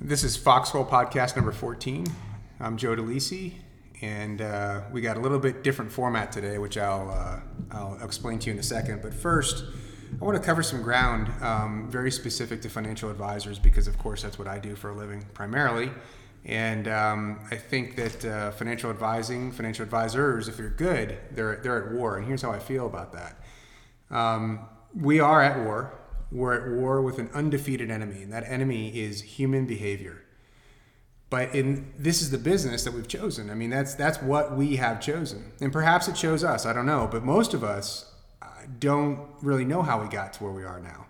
This is Foxhole Podcast number 14. I'm Joe DeLisi, and uh, we got a little bit different format today, which I'll, uh, I'll explain to you in a second. But first, I want to cover some ground um, very specific to financial advisors because, of course, that's what I do for a living primarily. And um, I think that uh, financial advising, financial advisors, if you're good, they're, they're at war. And here's how I feel about that. Um, we are at war we're at war with an undefeated enemy, and that enemy is human behavior. But in this is the business that we've chosen. I mean, that's that's what we have chosen, and perhaps it chose us. I don't know, but most of us uh, don't really know how we got to where we are now.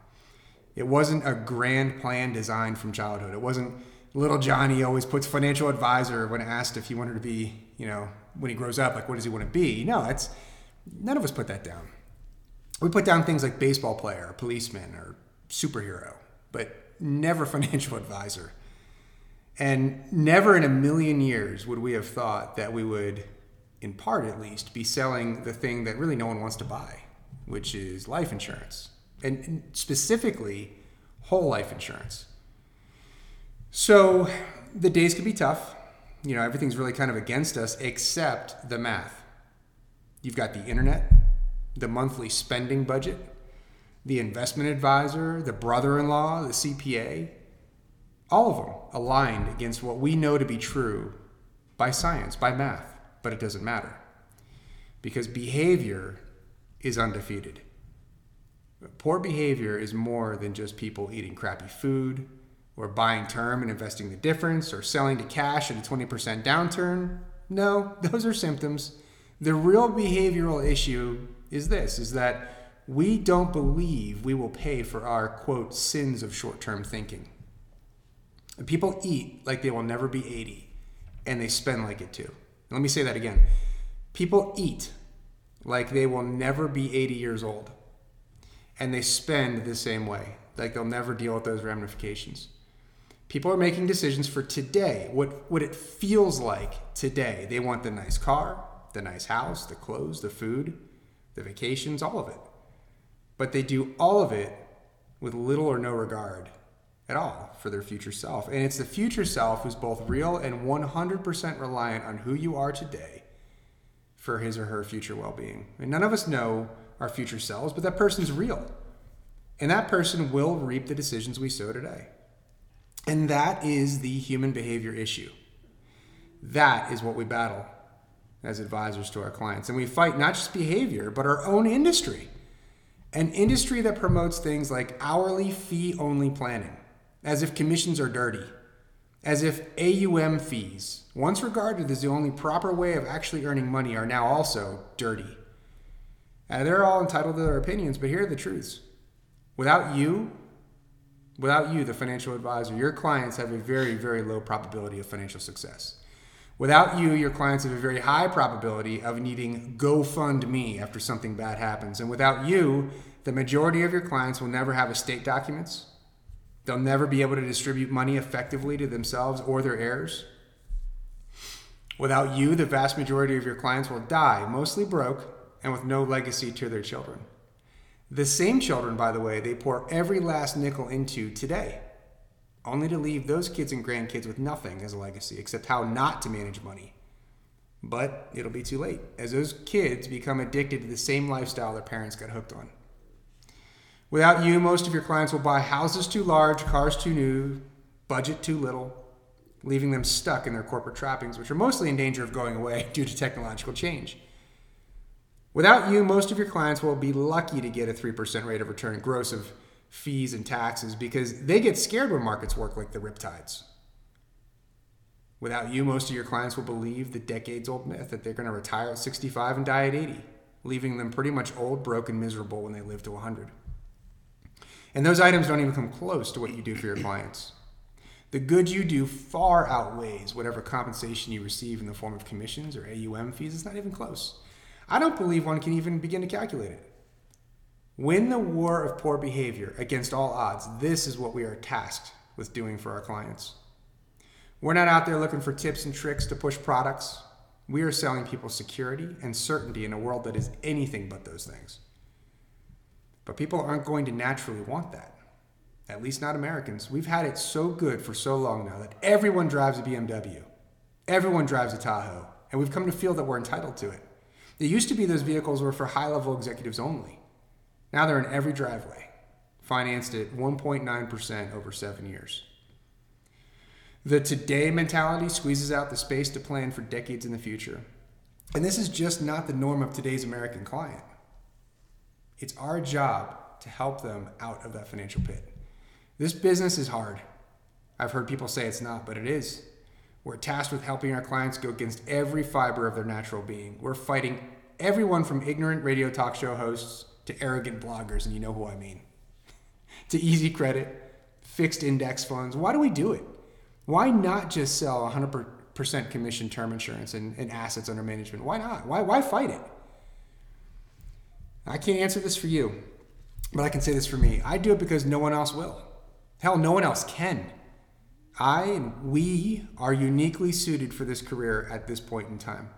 It wasn't a grand plan designed from childhood. It wasn't little Johnny always puts financial advisor when asked if he wanted to be, you know, when he grows up, like what does he want to be? No, that's none of us put that down we put down things like baseball player, policeman, or superhero, but never financial advisor. And never in a million years would we have thought that we would, in part at least, be selling the thing that really no one wants to buy, which is life insurance. And specifically, whole life insurance. So the days could be tough. You know, everything's really kind of against us except the math. You've got the internet, the monthly spending budget, the investment advisor, the brother in law, the CPA, all of them aligned against what we know to be true by science, by math, but it doesn't matter because behavior is undefeated. Poor behavior is more than just people eating crappy food or buying term and investing the difference or selling to cash at a 20% downturn. No, those are symptoms. The real behavioral issue is this is that we don't believe we will pay for our quote sins of short-term thinking. And people eat like they will never be 80 and they spend like it too. Let me say that again. People eat like they will never be 80 years old and they spend the same way, like they'll never deal with those ramifications. People are making decisions for today, what, what it feels like today. They want the nice car, the nice house, the clothes, the food the vacations, all of it. But they do all of it with little or no regard at all for their future self. And it's the future self who's both real and 100% reliant on who you are today for his or her future well being. And none of us know our future selves, but that person's real. And that person will reap the decisions we sow today. And that is the human behavior issue. That is what we battle as advisors to our clients. And we fight not just behavior, but our own industry. An industry that promotes things like hourly fee only planning, as if commissions are dirty, as if AUM fees, once regarded as the only proper way of actually earning money, are now also dirty. Uh, they're all entitled to their opinions, but here are the truths. Without you, without you, the financial advisor, your clients have a very, very low probability of financial success. Without you, your clients have a very high probability of needing GoFundMe after something bad happens. And without you, the majority of your clients will never have estate documents. They'll never be able to distribute money effectively to themselves or their heirs. Without you, the vast majority of your clients will die, mostly broke, and with no legacy to their children. The same children, by the way, they pour every last nickel into today only to leave those kids and grandkids with nothing as a legacy except how not to manage money. But it'll be too late, as those kids become addicted to the same lifestyle their parents got hooked on. Without you, most of your clients will buy houses too large, cars too new, budget too little, leaving them stuck in their corporate trappings, which are mostly in danger of going away due to technological change. Without you, most of your clients will be lucky to get a 3% rate of return gross of fees and taxes because they get scared when markets work like the riptides. Without you, most of your clients will believe the decades old myth that they're going to retire at 65 and die at 80, leaving them pretty much old, broken, and miserable when they live to 100. And those items don't even come close to what you do for your clients. The good you do far outweighs whatever compensation you receive in the form of commissions or AUM fees. It's not even close. I don't believe one can even begin to calculate it. Win the war of poor behavior against all odds. This is what we are tasked with doing for our clients. We're not out there looking for tips and tricks to push products. We are selling people security and certainty in a world that is anything but those things. But people aren't going to naturally want that. at least not Americans. We've had it so good for so long now that everyone drives a BMW, everyone drives a Tahoe, and we've come to feel that we're entitled to it. It used to be those vehicles were for high level executives only. Now they're in every driveway, financed at 1.9% over seven years. The today mentality squeezes out the space to plan for decades in the future. And this is just not the norm of today's American client. It's our job to help them out of that financial pit. This business is hard. I've heard people say it's not, but it is. We're tasked with helping our clients go against every fiber of their natural being. We're fighting everyone from ignorant radio talk show hosts to arrogant bloggers, and you know who I mean, to easy credit, fixed index funds. Why do we do it? Why not just sell 100% commission term insurance and, and assets under management? Why not? Why, why fight it? I can't answer this for you, but I can say this for me. I do it because no one else will. Hell, no one else can. I and we are uniquely suited for this career at this point in time.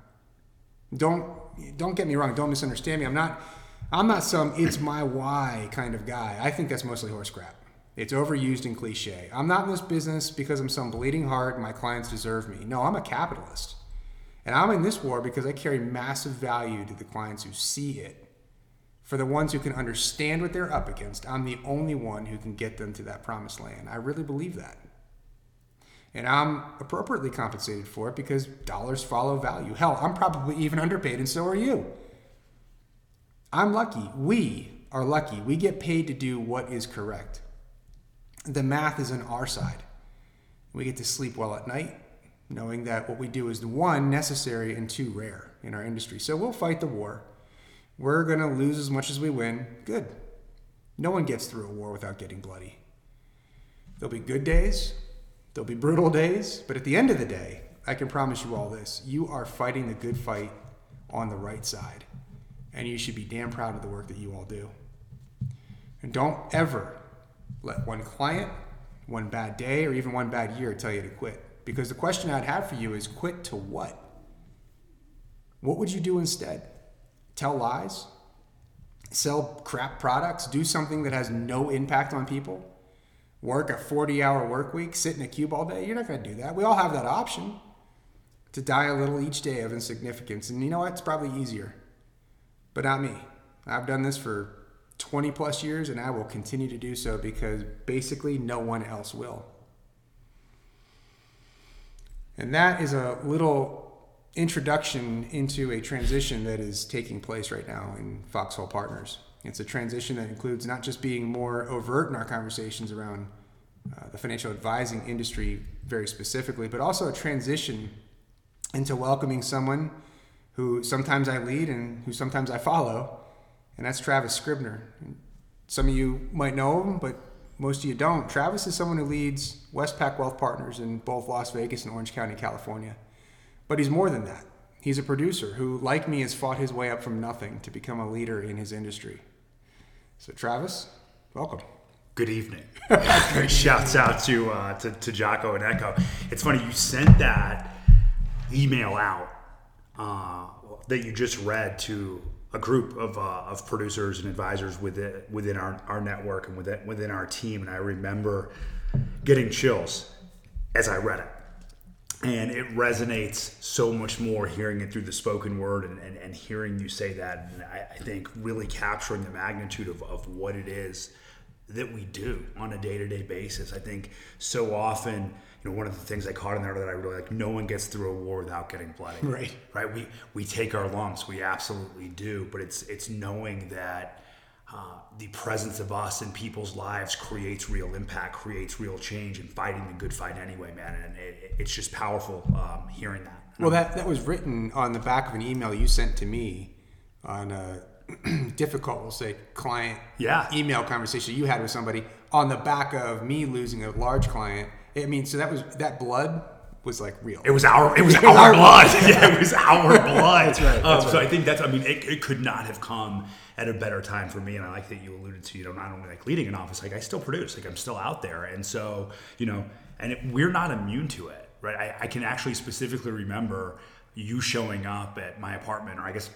Don't don't get me wrong. Don't misunderstand me. I'm not I'm not some it's my why kind of guy. I think that's mostly horse crap. It's overused and cliche. I'm not in this business because I'm some bleeding heart and my clients deserve me. No, I'm a capitalist. And I'm in this war because I carry massive value to the clients who see it for the ones who can understand what they're up against, I'm the only one who can get them to that promised land. I really believe that. And I'm appropriately compensated for it because dollars follow value. Hell, I'm probably even underpaid, and so are you. I'm lucky. We are lucky. We get paid to do what is correct. The math is on our side. We get to sleep well at night, knowing that what we do is one, necessary, and two, rare in our industry. So we'll fight the war. We're going to lose as much as we win. Good. No one gets through a war without getting bloody. There'll be good days, there'll be brutal days, but at the end of the day, I can promise you all this you are fighting the good fight on the right side. And you should be damn proud of the work that you all do. And don't ever let one client, one bad day, or even one bad year tell you to quit. Because the question I'd have for you is quit to what? What would you do instead? tell lies, sell crap products, do something that has no impact on people, work a 40 hour work week, sit in a cube all day, you're not going to do that. We all have that option to die a little each day of insignificance. And you know what? It's probably easier. But not me. I've done this for 20 plus years and I will continue to do so because basically no one else will. And that is a little introduction into a transition that is taking place right now in Foxhole Partners. It's a transition that includes not just being more overt in our conversations around uh, the financial advising industry very specifically, but also a transition into welcoming someone who sometimes I lead and who sometimes I follow, and that's Travis Scribner. Some of you might know him, but most of you don't. Travis is someone who leads Westpac Wealth Partners in both Las Vegas and Orange County, California. But he's more than that. He's a producer who, like me, has fought his way up from nothing to become a leader in his industry. So, Travis, welcome. Good evening. Shouts out to, uh, to, to Jocko and Echo. It's funny, you sent that email out uh, that you just read to a group of, uh, of producers and advisors within, within our, our network and within, within our team. And I remember getting chills as I read it. And it resonates so much more hearing it through the spoken word and, and, and hearing you say that. And I, I, think really capturing the magnitude of, of what it is that we do on a day-to-day basis. I think so often you know one of the things i caught in there that i really like no one gets through a war without getting bloody right right we we take our lumps we absolutely do but it's it's knowing that uh, the presence of us in people's lives creates real impact, creates real change, and fighting the good fight anyway, man. And it, it's just powerful um, hearing that. Well, that, that was written on the back of an email you sent to me on a difficult, we'll say, client yeah. email conversation you had with somebody on the back of me losing a large client. I mean, so that was that blood was like real. It was our it was our, our blood. yeah, it was our blood. that's right. That's um, right. So I think that's I mean it, it could not have come at a better time for me. And I like that you alluded to, you know, not only like leading an office, like I still produce, like I'm still out there. And so, you know, and it, we're not immune to it, right? I, I can actually specifically remember you showing up at my apartment, or I guess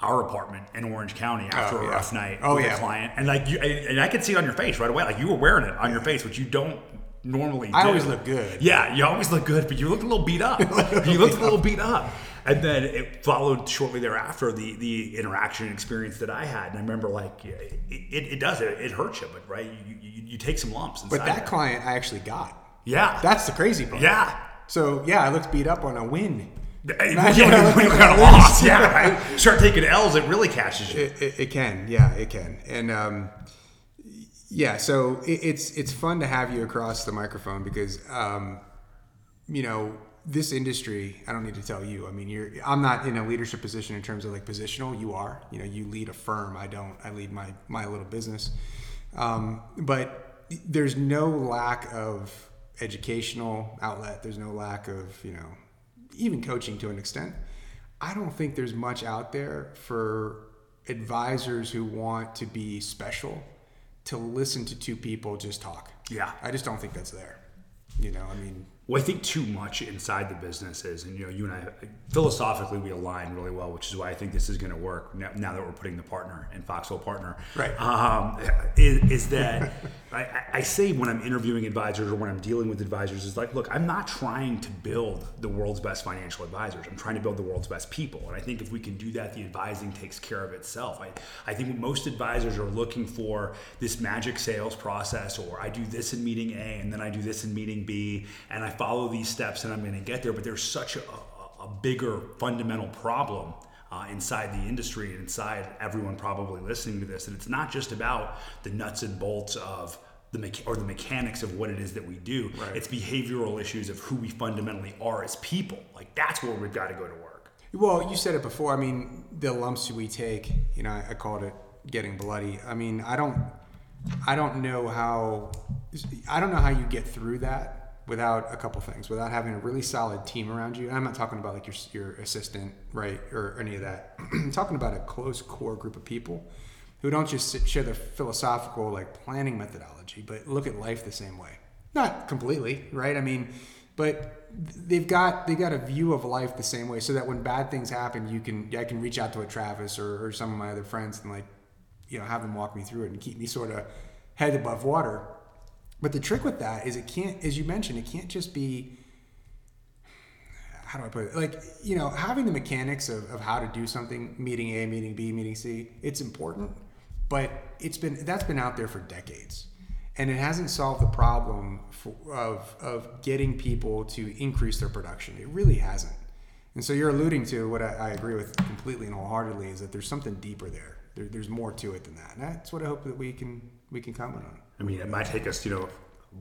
our apartment in Orange County after Oh, a rough night Oh, with yeah. a client, and like you, and I could see it on your face right away. Like you were wearing it on your face, which you don't normally. I do. always look good. Yeah, you always look good, but you looked a little beat up. you looked a little beat up. And then it followed shortly thereafter the the interaction experience that I had, and I remember like it, it, it does it, it hurts you, but right you, you, you take some lumps. But that client I actually got. yeah, That's the crazy part. yeah. So yeah, I looked beat up on a win. Imagine when you got a loss. Yeah, right. Start taking L's, it really catches you. It, it, it can, yeah, it can, and um, yeah. So it, it's it's fun to have you across the microphone because um, you know this industry. I don't need to tell you. I mean, you're. I'm not in a leadership position in terms of like positional. You are. You know, you lead a firm. I don't. I lead my my little business. Um, but there's no lack of educational outlet. There's no lack of you know even coaching to an extent. I don't think there's much out there for advisors who want to be special to listen to two people just talk. Yeah. I just don't think that's there. You know, I mean, Well, I think too much inside the business is, and you know, you and I philosophically we align really well, which is why I think this is going to work now, now that we're putting the partner and Foxhole partner. Right. Um, is, is that I, I- I say when I'm interviewing advisors or when I'm dealing with advisors is like, look, I'm not trying to build the world's best financial advisors. I'm trying to build the world's best people, and I think if we can do that, the advising takes care of itself. I, I think most advisors are looking for this magic sales process, or I do this in meeting A, and then I do this in meeting B, and I follow these steps, and I'm going to get there. But there's such a, a, bigger fundamental problem uh, inside the industry and inside everyone probably listening to this. And it's not just about the nuts and bolts of the mecha- or the mechanics of what it is that we do. Right. It's behavioral issues of who we fundamentally are as people. Like that's where we've got to go to work. well, you said it before. I mean, the lumps we take, you know, I, I called it getting bloody. I mean, I don't, I don't know how, I don't know how you get through that without a couple things, without having a really solid team around you. And I'm not talking about like your your assistant, right, or any of that. I'm talking about a close core group of people who don't just share their philosophical like planning methodology, but look at life the same way. Not completely, right? I mean, but they've got they got a view of life the same way, so that when bad things happen, you can I can reach out to a Travis or, or some of my other friends and like, you know, have them walk me through it and keep me sort of head above water. But the trick with that is it can't, as you mentioned, it can't just be how do I put it? Like, you know, having the mechanics of, of how to do something, meeting A, meeting B, meeting C, it's important, but it's been that's been out there for decades. And it hasn't solved the problem for, of, of getting people to increase their production. It really hasn't. And so you're alluding to what I, I agree with completely and wholeheartedly is that there's something deeper there. there. There's more to it than that. And that's what I hope that we can we can comment on. I mean, it might take us, you know,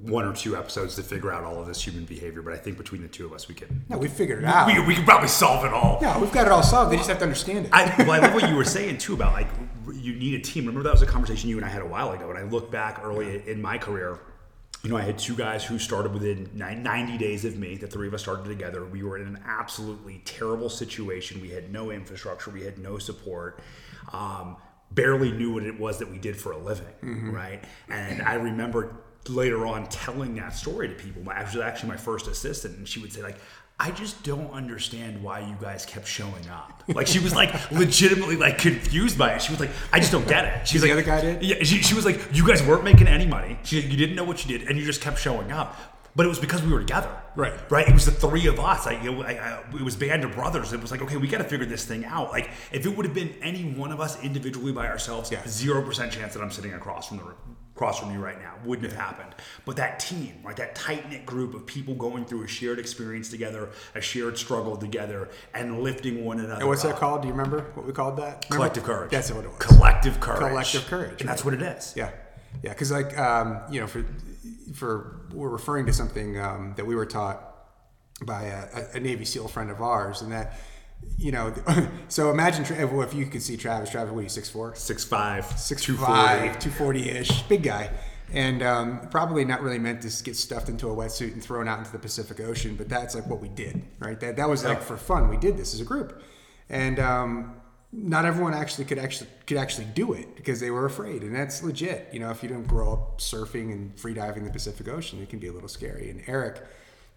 one or two episodes to figure out all of this human behavior, but I think between the two of us, we can. No, we figured it out. We, we can probably solve it all. yeah, we've got it all solved. They just have to understand it. I, well, I love what you were saying too about like you need a team. Remember that was a conversation you and I had a while ago. And I look back early in my career. You know, I had two guys who started within 90 days of me. The three of us started together. We were in an absolutely terrible situation. We had no infrastructure. We had no support. Um, barely knew what it was that we did for a living, mm-hmm. right? And I remember later on telling that story to people. My actually actually my first assistant, and she would say like. I just don't understand why you guys kept showing up. Like she was like legitimately like confused by it. She was like, I just don't get it. She was The like, other guy did? Yeah, she, she was like, you guys weren't making any money. She, you didn't know what you did, and you just kept showing up. But it was because we were together. Right. Right. It was the three of us. Like, you know, I, I, it was band of brothers. It was like, okay, we got to figure this thing out. Like, if it would have been any one of us individually by ourselves, Yeah. zero percent chance that I'm sitting across from the across from you right now wouldn't have happened. But that team, right, that tight knit group of people going through a shared experience together, a shared struggle together, and lifting one another. And what's that called? Do you remember what we called that? Remember? Collective courage. That's what it was. Collective courage. Collective courage, And that's what it is. Yeah, yeah. Because like um, you know, for for we're referring to something um, that we were taught by a, a Navy SEAL friend of ours, and that you know, so imagine well, if you could see Travis. Travis, what are you six four? Six five. Six five, Six two five, forty. two forty ish, big guy, and um, probably not really meant to get stuffed into a wetsuit and thrown out into the Pacific Ocean. But that's like what we did, right? That that was like for fun. We did this as a group, and um, not everyone actually could actually could actually do it because they were afraid, and that's legit. You know, if you don't grow up surfing and free diving the Pacific Ocean, it can be a little scary. And Eric,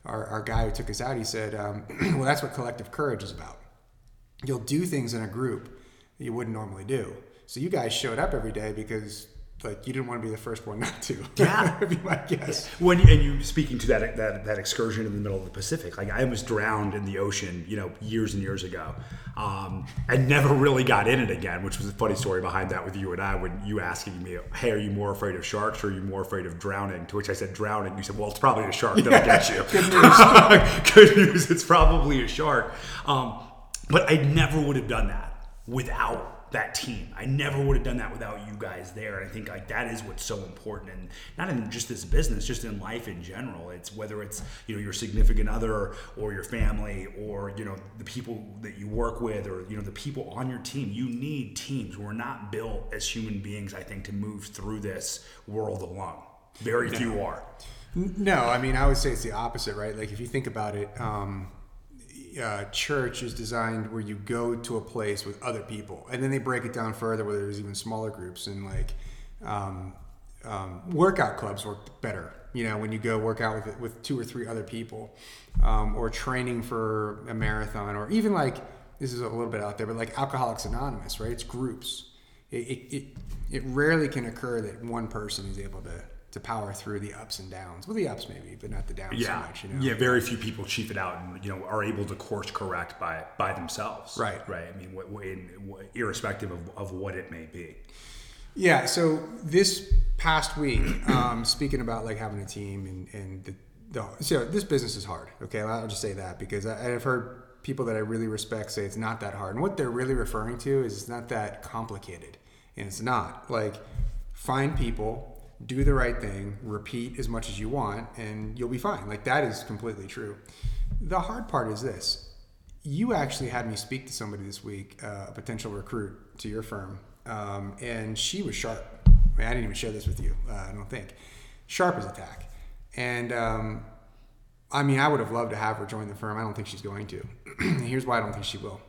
our, our guy who took us out, he said, um, "Well, that's what collective courage is about." you'll do things in a group that you wouldn't normally do. So you guys showed up every day because like you didn't want to be the first one not to. Yeah. would be my guess. When and you speaking to that, that that excursion in the middle of the Pacific, like I was drowned in the ocean, you know, years and years ago, um, and never really got in it again. Which was a funny story behind that with you and I when you asking me, "Hey, are you more afraid of sharks or are you more afraid of drowning?" To which I said, "Drowning." You said, "Well, it's probably a shark that'll get you." Good news. Good news. It's probably a shark. Um, but I never would have done that without that team. I never would have done that without you guys there. And I think like that is what's so important, and not in just this business, just in life in general. It's whether it's you know your significant other or your family or you know the people that you work with or you know the people on your team. You need teams. We're not built as human beings, I think, to move through this world alone. Very few are. No, I mean I would say it's the opposite, right? Like if you think about it, um, uh, church is designed where you go to a place with other people, and then they break it down further where there's even smaller groups and like um, um, workout clubs work better. You know, when you go work out with with two or three other people, um, or training for a marathon, or even like this is a little bit out there, but like Alcoholics Anonymous, right? It's groups. It it, it, it rarely can occur that one person is able to to power through the ups and downs. Well, the ups maybe, but not the downs Yeah, so much. You know? yeah. Very few people chief it out and you know are able to course correct by by themselves. Right. right. I mean, what, what, in, what, irrespective of, of what it may be. Yeah. So this past week, um, speaking about like having a team and and the, the so this business is hard. Okay, I'll just say that because I, I've heard people that I really respect say it's not that hard, and what they're really referring to is it's not that complicated, and it's not like find people. Do the right thing, repeat as much as you want, and you'll be fine. Like, that is completely true. The hard part is this you actually had me speak to somebody this week, uh, a potential recruit to your firm, um, and she was sharp. I, mean, I didn't even share this with you, uh, I don't think. Sharp as a tack. And um, I mean, I would have loved to have her join the firm. I don't think she's going to. Here's why I don't think she will.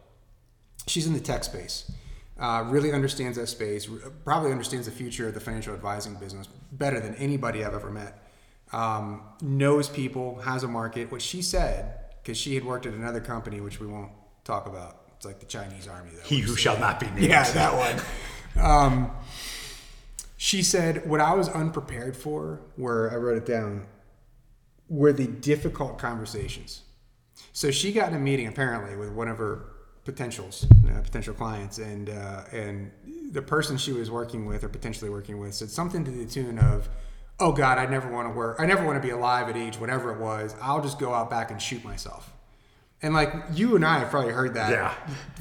She's in the tech space. Uh, really understands that space. Probably understands the future of the financial advising business better than anybody I've ever met. Um, knows people, has a market. What she said, because she had worked at another company, which we won't talk about. It's like the Chinese army, though. He who shall not be named. Yeah, that one. Um, she said, What I was unprepared for, where I wrote it down, were the difficult conversations. So she got in a meeting apparently with one of her potentials, uh, potential clients, and uh, and the person she was working with or potentially working with said something to the tune of, "Oh God, I never want to work. I never want to be alive at age whatever it was. I'll just go out back and shoot myself." And like you and I have probably heard that Yeah.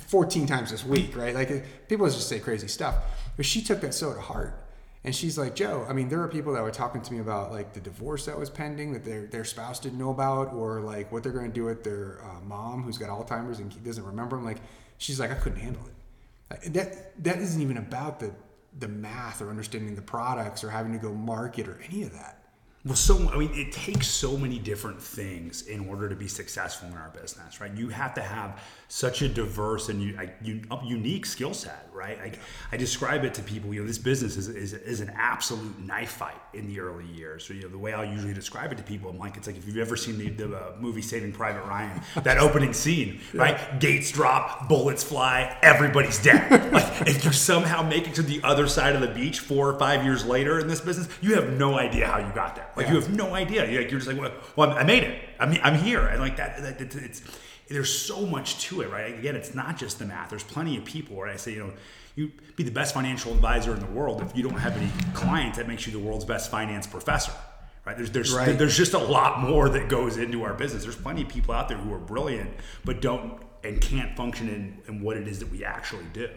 14 times this week, right? Like people just say crazy stuff. But she took that so to heart. And she's like, Joe, I mean, there are people that were talking to me about like the divorce that was pending that their, their spouse didn't know about, or like what they're going to do with their uh, mom who's got Alzheimer's and doesn't remember them. Like, she's like, I couldn't handle it. That, that isn't even about the, the math or understanding the products or having to go market or any of that. Well, so I mean, it takes so many different things in order to be successful in our business, right? You have to have such a diverse and u- unique skill set, right? Like I describe it to people, you know, this business is, is, is an absolute knife fight in the early years. So, you know, the way I usually describe it to people, I'm like, it's like if you've ever seen the, the uh, movie Saving Private Ryan, that opening scene, right? Gates drop, bullets fly, everybody's dead. like if you somehow make it to the other side of the beach four or five years later in this business, you have no idea how you got there. Like you have no idea. You're, like, you're just like, well, well, I made it. I'm, I'm here. And like that, that it's, it's, there's so much to it, right? Again, it's not just the math. There's plenty of people where I say, you know, you be the best financial advisor in the world if you don't have any clients. That makes you the world's best finance professor, right? There's there's Right. there's just a lot more that goes into our business. There's plenty of people out there who are brilliant but don't and can't function in, in what it is that we actually do.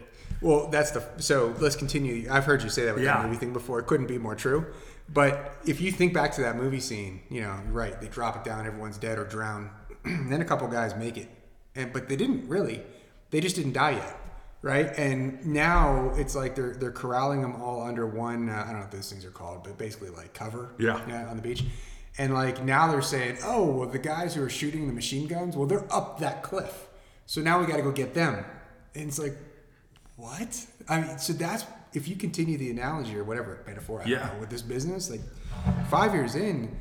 Well, that's the so. Let's continue. I've heard you say that with Yeah. that movie thing before. It couldn't be more true. But if you think back to that movie scene, you know, you're right. They drop it down, everyone's dead or drowned. then a couple guys make it, and but they didn't really. They just didn't die yet, right? And now it's like they're they're corralling them all under one. Uh, I don't know what those things are called, but basically like cover. Yeah. on the beach. And like now they're saying, oh, well, the guys who are shooting the machine guns, well, they're up that cliff. So now we got to go get them. And it's like, what? I mean, so that's if you continue the analogy or whatever metaphor I Yeah. know, with this business, like five years in,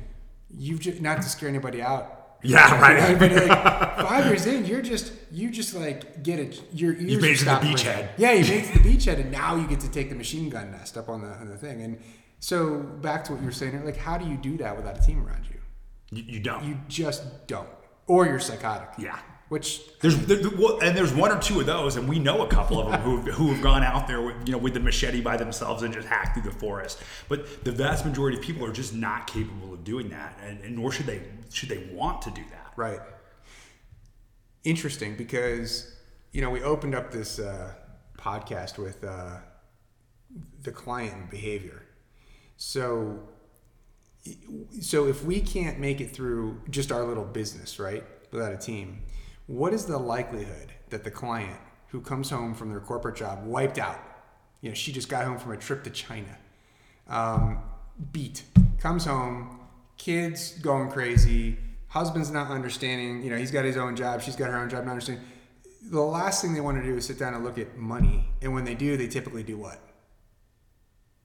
you've just not to scare anybody out Yeah, right. But like five years in, you're just you just like get it. Your ears You made it to the beachhead. Yeah, you made it to the beachhead, and now you get to take the machine gun nest up on the on the thing. And so back to what you were saying, like how do you do that without a team around you? You, you don't. You just don't, or you're psychotic. yeah. Which There's there, and there's one or two of those, and we know a couple of them who who have gone out there with you know with the machete by themselves and just hacked through the forest. But the vast majority of people are just not capable of doing that, and, and nor should they should they want to do that. Right. Interesting because you know we opened up this uh, podcast with uh, the client behavior. So, so if we can't make it through just our little business, right, without a team, what is the likelihood that the client who comes home from their corporate job wiped out, you know, she just got home from a trip to China, um, beat, comes home, kids going crazy, husband's not understanding, you know, he's got his own job, she's got her own job, not understanding. The last thing they want to do is sit down and look at money. And when they do, they typically do what?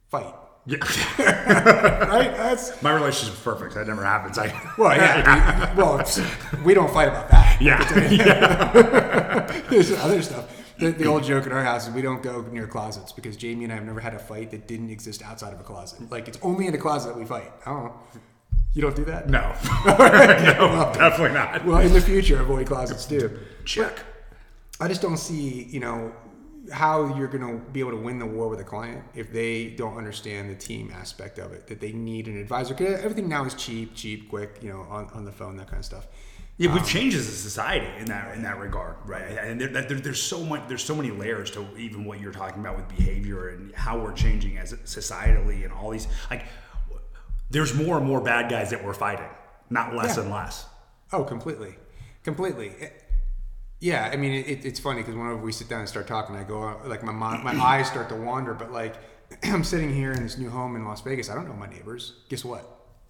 Fight. Yeah. Right? That's My relationship's perfect. That never happens. I well, yeah. we, well, we don't fight about that. yeah. yeah. There's other stuff. The, the old joke in our house is we don't go near closets because Jamie and I have never had a fight that didn't exist outside of a closet. Like it's only in a closet that we fight. I don't know. You don't do that? No. no, definitely not. Well, in the future, avoid closets too. Check. I just don't see, you know, how you're going to be able to win the war with a client if they don't understand the team aspect of it. That they need an advisor. 'Cause everything now is cheap, cheap, quick. You know, on, on the phone, that kind of stuff. Yeah, we've um, changed as a society in that in that regard, right? And there, there, there's so much, there's so many layers to even what you're talking about with behavior and how we're changing as societally and all these. Like, there's more and more bad guys that we're fighting, not less Yeah. and less. Oh, completely, completely. Yeah, I mean, it, it's funny because whenever we sit down and start talking, I go like my mind, my eyes start to wander. But like, I'm sitting here in this new home in Las Vegas. I don't know my neighbors. Guess what?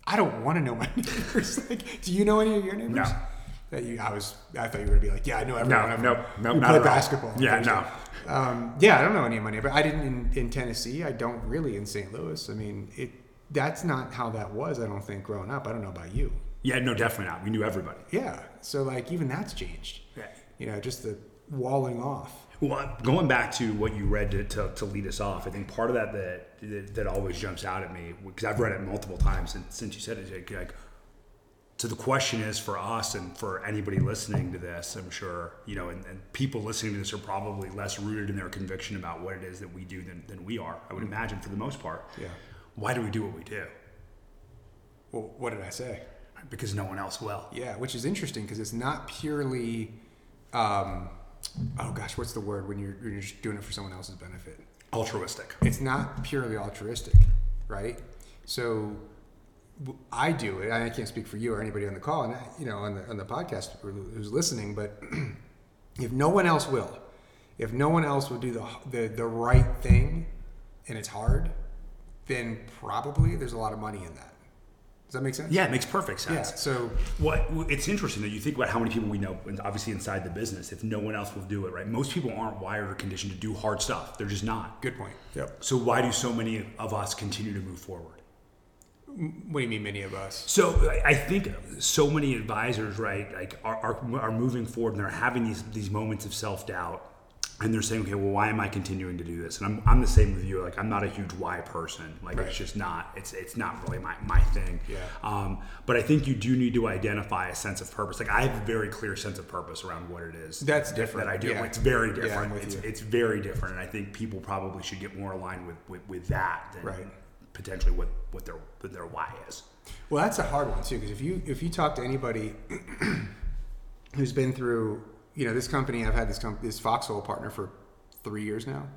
I don't want to know my neighbors. like, do you know any of your neighbors? No. That you, I was, I thought you were gonna be like, yeah, I know everyone. No, no, no, We not play basketball. Yeah, no. Um, yeah, I don't know any of my neighbors. I didn't in, in Tennessee. I don't really in St. Louis. I mean, it. That's not how that was. I don't think growing up. I don't know about you. Yeah, no, definitely not. We knew everybody. Yeah. So like even that's changed. Yeah. You know, just the walling off. Well, uh, going back to what you read to, to, to lead us off, I think part of that that that, that always jumps out at me because I've read it multiple times since, since you said it. Like, like, so the question is for us and for anybody listening to this, I'm sure you know, and, and people listening to this are probably less rooted in their conviction about what it is that we do than, than we are. I would imagine for the most part. Yeah. Why do we do what we do? Well, what did I say? Because no one else will. Yeah, which is interesting because it's not purely. Um, oh gosh, what's the word when you're, when you're just doing it for someone else's benefit? Altruistic. It's not purely altruistic, right? So I do it. I can't speak for you or anybody on the call, and I, you know, on the on the podcast who's listening. But if no one else will, if no one else will do the the, the right thing, and it's hard, then probably there's a lot of money in that. Does that make sense? Yeah, it makes perfect sense. Yeah. So What it's interesting that you think about how many people we know, and obviously inside the business, if no one else will do it, right? Most people aren't wired or conditioned to do hard stuff. They're just not. good point. Yep. So why do so many of us continue to move forward? What do you mean, many of us? So I- I think so many advisors, right, like are, are, are moving forward and they're having these these moments of self doubt, and they're saying, okay, well, why am I continuing to do this? And I'm, I'm the same with you. Like I'm not a huge why person. Like Right. it's just not. It's it's not really my, my thing. Yeah. Um, but I think you do need to identify a sense of purpose. Like I have a very clear sense of purpose around what it is. That's that- different. That I do. Yeah. It's very Yeah, different. with it's, you. it's very different, and I think people probably should get more aligned with with, with that than Right. potentially what what their what their why is. Well, that's a hard one too, because if you if you talk to anybody who's been through, you know, this company, I've had this comp- this Foxhole partner for three years now,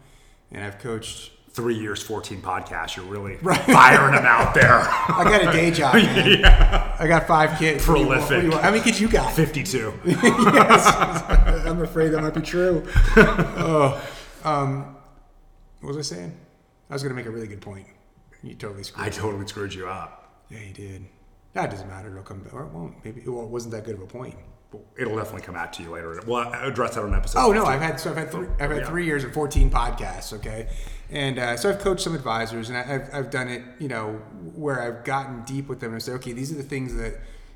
and I've coached. three years, 14 podcasts, you're really firing them out there. I got a day job. Man. I got five kids. What you want- what do you Prolific. How many kids you got? 52. yes. I'm afraid that might be true. oh, um, what was I saying? I was going to make a really good point. You totally screwed. I me. totally screwed you up. Yeah, you did. That doesn't matter. It'll come back. Or it won't. Maybe. Well, it wasn't that good of a point. It'll definitely come out to you later. We'll address that on an episode. Oh no, I've had so I've had three, I've had Yeah. three years and fourteen podcasts. Okay, and uh, so I've coached some advisors, and I, I've I've done it, you know, where I've gotten deep with them and say, okay, these are the things that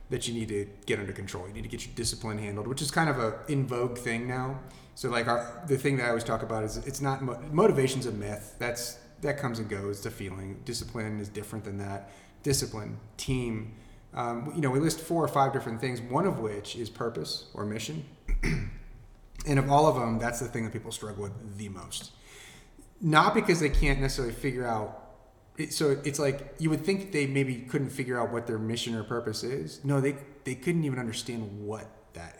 that you need to get under control. You need to get your discipline handled, which is kind of a in vogue thing now. So like our the thing that I always talk about is it's not mo- motivation's a myth. That's that comes and goes. It's a feeling. Discipline is different than that. Discipline, team. Um, you know, we list four or five different things. One of which is purpose or mission. and of all of them, that's the thing that people struggle with the most. Not because they can't necessarily figure out it, so it's like you would think they maybe couldn't figure out what their mission or purpose is. No, they they couldn't even understand what that.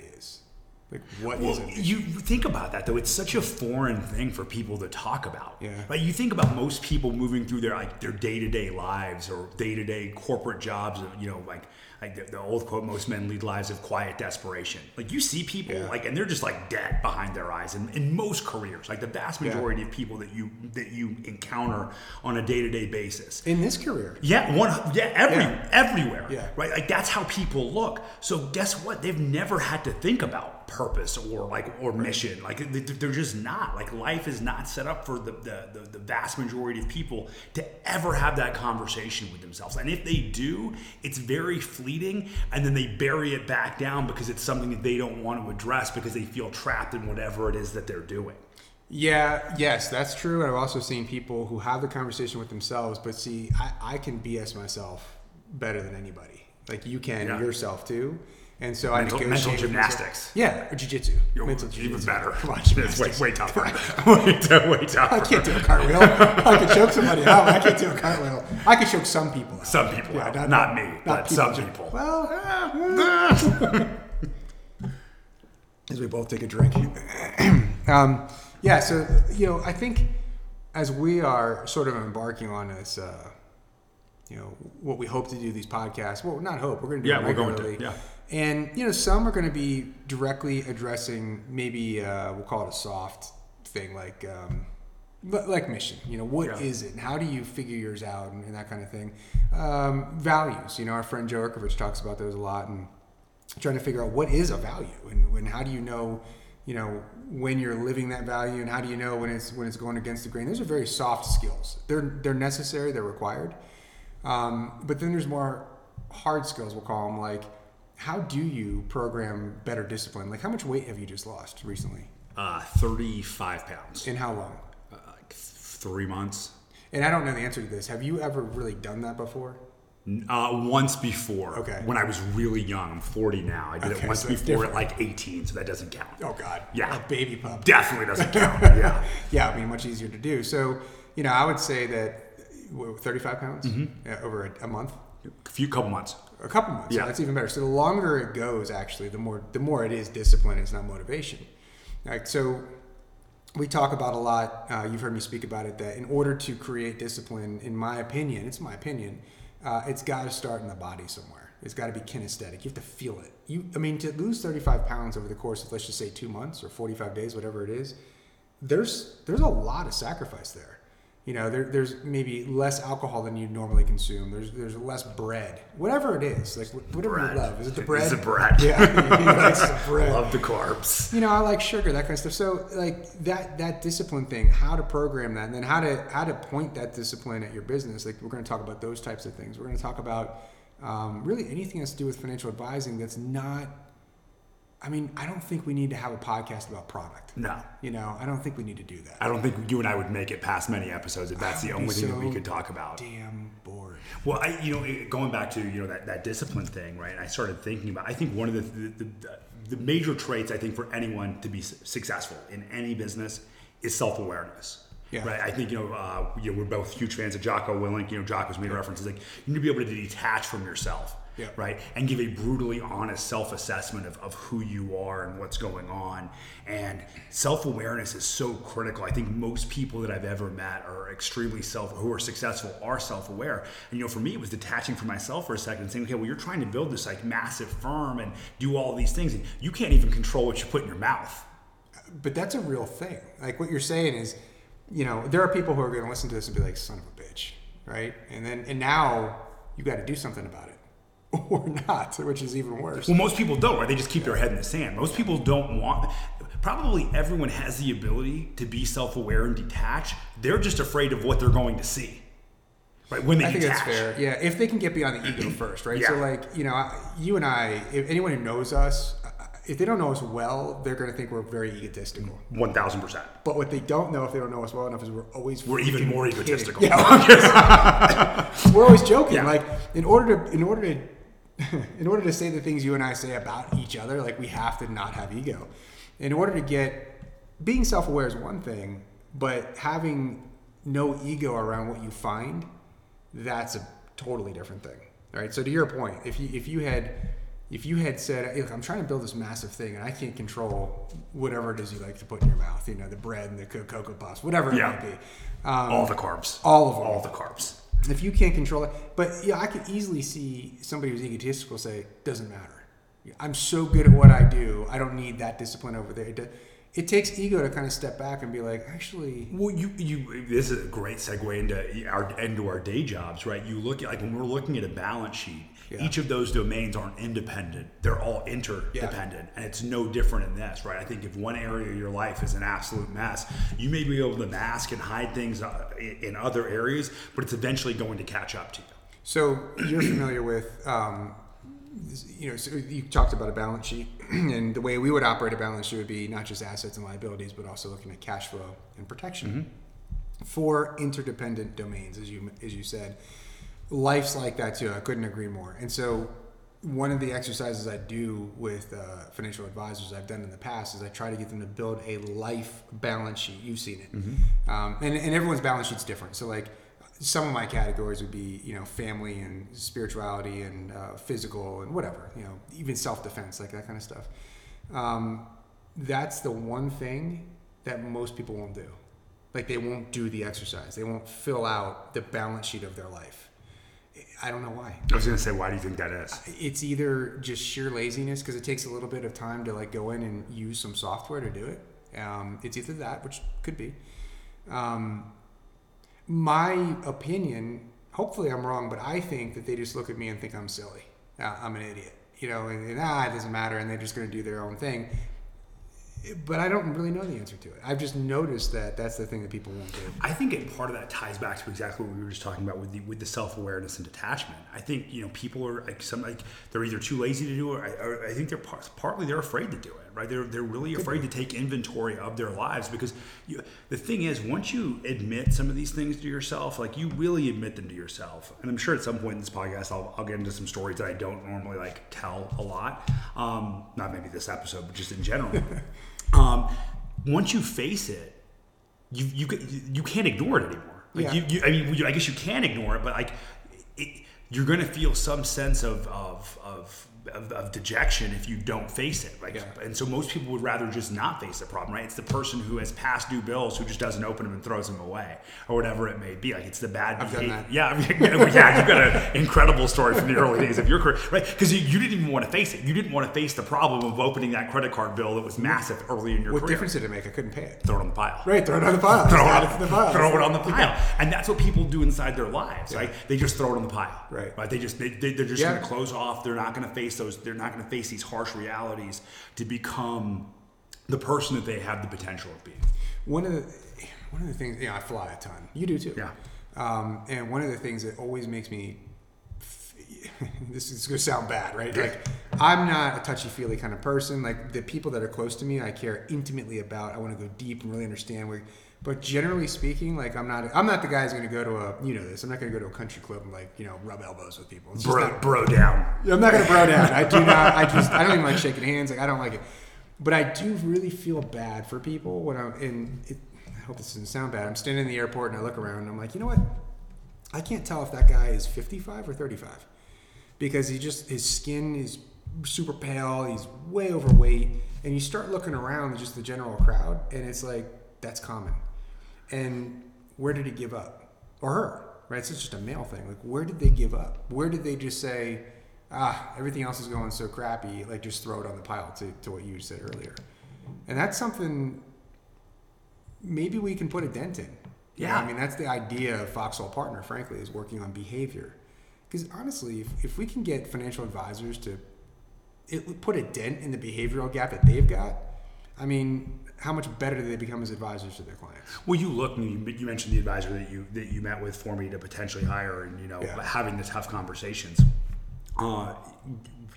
Like what is Well, it? you think about that though. It's such a foreign thing for people to talk about. Yeah. Like you think about most people moving through their like their day to day lives or day to day corporate jobs. You know, like like the, the old quote, "Most men lead lives of quiet desperation." Like you see people Yeah. like, and they're just like dead behind their eyes. In, in most careers, like the vast Yeah. majority of people that you that you encounter on a day to day basis. In this career, Yeah, one. Yeah, every Yeah. everywhere. Yeah. Right. Like that's how people look. So guess what? They've never had to think about purpose or like or mission. Like they- they're just not. Like life is not set up for the the, the the vast majority of people to ever have that conversation with themselves. And if they do, it's very fleeting, and then they bury it back down because it's something that they don't want to address because they feel trapped in whatever it is that they're doing. Yeah, yes, that's true. And I've also seen people who have the conversation with themselves, but see, I, I can BS myself better than anybody. Like you can Yeah. yourself too. And so Mental- I negotiate mental gymnastics. Yeah, or jujitsu. Mental even jujitsu. better. On, It's way, way tougher. way, way tougher. I can't do a cartwheel. I can choke somebody out. I can't do a cartwheel. I can choke some people out. Some people out. Not me, but some people. Well, as we both take a drink. um, yeah, so you know, I think as we are sort of embarking on this, uh, you know, what we hope to do these podcasts. Well, not hope. We're going to do Yeah, it we're going to, regularly. yeah. And you know, some are going to be directly addressing maybe uh, we'll call it a soft thing, like um, like mission. You know, what is Yeah. it? And how do you figure yours out, and, and that kind of thing. Um, values. You know, our friend Joe Erkovich talks about those a lot, and trying to figure out what is a value, and, and how do you know, you know, when you're living that value, and how do you know when it's when it's going against the grain. Those are very soft skills. They're they're necessary. They're required. Um, but then there's more hard skills, we'll call them, like how do you program better discipline? Like how much weight have you just lost recently? Uh, 35 pounds. In how long? Uh, like three months. And I don't know the answer to this. Have you ever really done that before? Uh, once before. Okay. When I was really young. I'm 40 now. I did Okay, it once so before at like 18, so that doesn't count. Oh God. Yeah. A baby pup. Definitely doesn't count. Yeah. yeah, I mean, much easier to do. So, you know, I would say that what, 35 pounds Mm-hmm. uh, over a, a month, A few couple months. A couple months. Yeah. That's even better. So the longer it goes, actually, the more the more it is discipline. It's not motivation. Like so, we talk about a lot. Uh, you've heard me speak about it. That in order to create discipline, in my opinion, it's my opinion, uh, it's got to start in the body somewhere. It's got to be kinesthetic. You have to feel it. You, I mean, to lose 35 pounds over the course of let's just say two months or 45 days, whatever it is, there's there's a lot of sacrifice there. You know, there, there's maybe less alcohol than you normally consume. There's there's less bread, whatever it is, like whatever Bread. you love. Is it the It's bread? the bread. Yeah, he likes the bread. Love the carbs. You know, I like sugar, that kind of stuff. So like that that discipline thing, how to program that, and then how to how to point that discipline at your business. Like we're going to talk about those types of things. We're going to talk about um, really anything that's to do with financial advising that's not. I mean, I don't think we need to have a podcast about product. No. You know, I don't think we need to do that. I don't think you and I would make it past many episodes if that's the only thing that we could talk about. Damn bored. Well, I, you know, going back to you know that, that discipline thing, right? I started thinking about. I think one of the the, the the major traits I think for anyone to be successful in any business is self awareness. Yeah. Right. I think you know, uh, you know, we're both huge fans of Jocko Willink. You know, Jocko's made references like you need to be able to detach from yourself. Yeah. Right. And give a brutally honest self assessment of, of who you are and what's going on. And self awareness is so critical. I think most people that I've ever met are extremely self, who are successful are self aware. And, you know, for me, it was detaching from myself for a second and saying, okay, well, you're trying to build this like massive firm and do all these things. And you can't even control what you put in your mouth. But that's a real thing. Like what you're saying is, you know, there are people who are going to listen to this and be like, "Son of a bitch," right? And then and now you got to do something about it, or not, which is even worse. Well, most people don't, right? They just keep their head in the sand. Most people don't want. Probably everyone has the ability to be self-aware and detach. They're just afraid of what they're going to see. right? When they I think detach. that's fair. Yeah, if they can get beyond the ego first, right? So like you know, you and I, if anyone who knows us, if they don't know us well, they're going to think we're very egotistical. One thousand percent. But what they don't know if they don't know us well enough is we're always We're even more kidding. egotistical. Yeah, we're always joking. Yeah. Like in order to in order to in order to say the things you and I say about each other, like we have to not have ego. In order to get being self-aware is one thing, but having no ego around what you find, that's a totally different thing. All right. So to your point, if you if you had if you had said, hey, look, I'm trying to build this massive thing and I can't control whatever it is you like to put in your mouth, you know, the bread and the cocoa puffs, whatever it Yeah. might be. Um, All the carbs. all of them. All the carbs. If you can't control it but yeah i could easily see somebody who's egotistical say doesn't matter i'm so good at what i do i don't need that discipline over there it, it takes ego to kind of step back and be like actually Well, you you this is a great segue into our into our day jobs, right? You look at like when we're looking at a balance sheet, Yeah. each of those domains aren't independent; they're all interdependent, and it's no different in this, right? I think if one area of your life is an absolute mess, you may be able to mask and hide things uh, in other areas, but it's eventually going to catch up to you. so you're familiar with um, you know so you talked about a balance sheet and the way we would operate a balance sheet would be not just assets and liabilities but also looking at cash flow and protection for interdependent domains as you as you said life's like that too. I couldn't agree more. And so one of the exercises i do with uh, financial advisors i've done in the past is i try to get them to build a life balance sheet. You've seen it. Um, and, and everyone's balance sheet's different. So like some of my categories would be you know family and spirituality and uh, physical and whatever you know even self-defense like that kind of stuff. Um, that's the one thing that most people won't do. Like they won't do the exercise. They won't fill out the balance sheet of their life i don't know why. I was going to say, why do you think that is? it's either just sheer laziness because it takes a little bit of time to like go in and use some software to do it. Um, it's either that which could be. Um, my opinion hopefully i'm wrong but i think that they just look at me and think i'm silly. Uh, i'm an idiot you know and, and ah it doesn't matter and they're just going to do their own thing but i don't really know the answer to it i've just noticed that that's the thing that people won't do I think it, part of that ties back to exactly what we were just talking about with the with the self awareness and detachment. I think you know people are like some like they're either too lazy to do it, or, or I think they're par- partly they're afraid to do it. Right? They're they're really afraid to take inventory of their lives because you, the thing is, once you admit some of these things to yourself, like you really admit them to yourself, and I'm sure at some point in this podcast I'll, I'll get into some stories that I don't normally like tell a lot. Um, not maybe this episode, but just in general. um, once you face it you you you can't ignore it anymore. Like Yeah. you, you, I mean, you, I guess you can ignore it, but like, it, you're gonna feel some sense of of of, of, of dejection if you don't face it. Like, Yeah. and so most people would rather just not face the problem, right? It's the person who has past due bills who just doesn't open them and throws them away, or whatever it may be. Like it's the bad. I've done behavior. that. Yeah, I mean, yeah, you've got an incredible story from the early days of your career, right? Because you, you didn't even want to face it. You didn't want to face the problem of opening that credit card bill that was massive early in your what career. What difference did it make i couldn't pay it Throw it on the pile right throw it on the pile throw, it on, the pile throw it on the pile. And that's what people do inside their lives. Like they just throw it on the pile. Right. Right. They just they, they, they're just Yeah. going to close off. They're not going to face those. They're not going to face these harsh realities to become the person that they have the potential of being. One of the one of the things, know, I fly a ton. You do too. Yeah. Um, and one of the things that always makes me, this is gonna sound bad, right? Like, I'm not a touchy feely kind of person. Like the people that are close to me, I care intimately about. I want to go deep and really understand where. But generally speaking, like I'm not, I'm not the guy who's gonna go to a, you know this. I'm not gonna go to a country club and like, you know, rub elbows with people. It's Bro, not- bro down. I'm not gonna bro down. I do not. I just. I don't even like shaking hands. Like I don't like it. But I do really feel bad for people when I'm in. It, I hope this doesn't sound bad. I'm standing in the airport and I look around and I'm like, you know what? I can't tell if that guy is 55 or 35 because he just his skin is super pale. He's way overweight, and you start looking around just the general crowd, and it's like that's common. And where did he give up, or her? Right? So It's just a male thing. Like where did they give up? Where did they just say, ah, everything else is going so crappy, like just throw it on the pile to, to what you said earlier. And that's something maybe we can put a dent in. You know, Yeah. I mean, that's the idea of Foxhole Partner, frankly, is working on behavior. Because honestly, if, if we can get financial advisors to it, put a dent in the behavioral gap that they've got, I mean, how much better do they become as advisors to their clients? Well, you look, you, you mentioned the advisor that you that you met with for me to potentially hire, and you know, Yeah. having the tough conversations. Uh,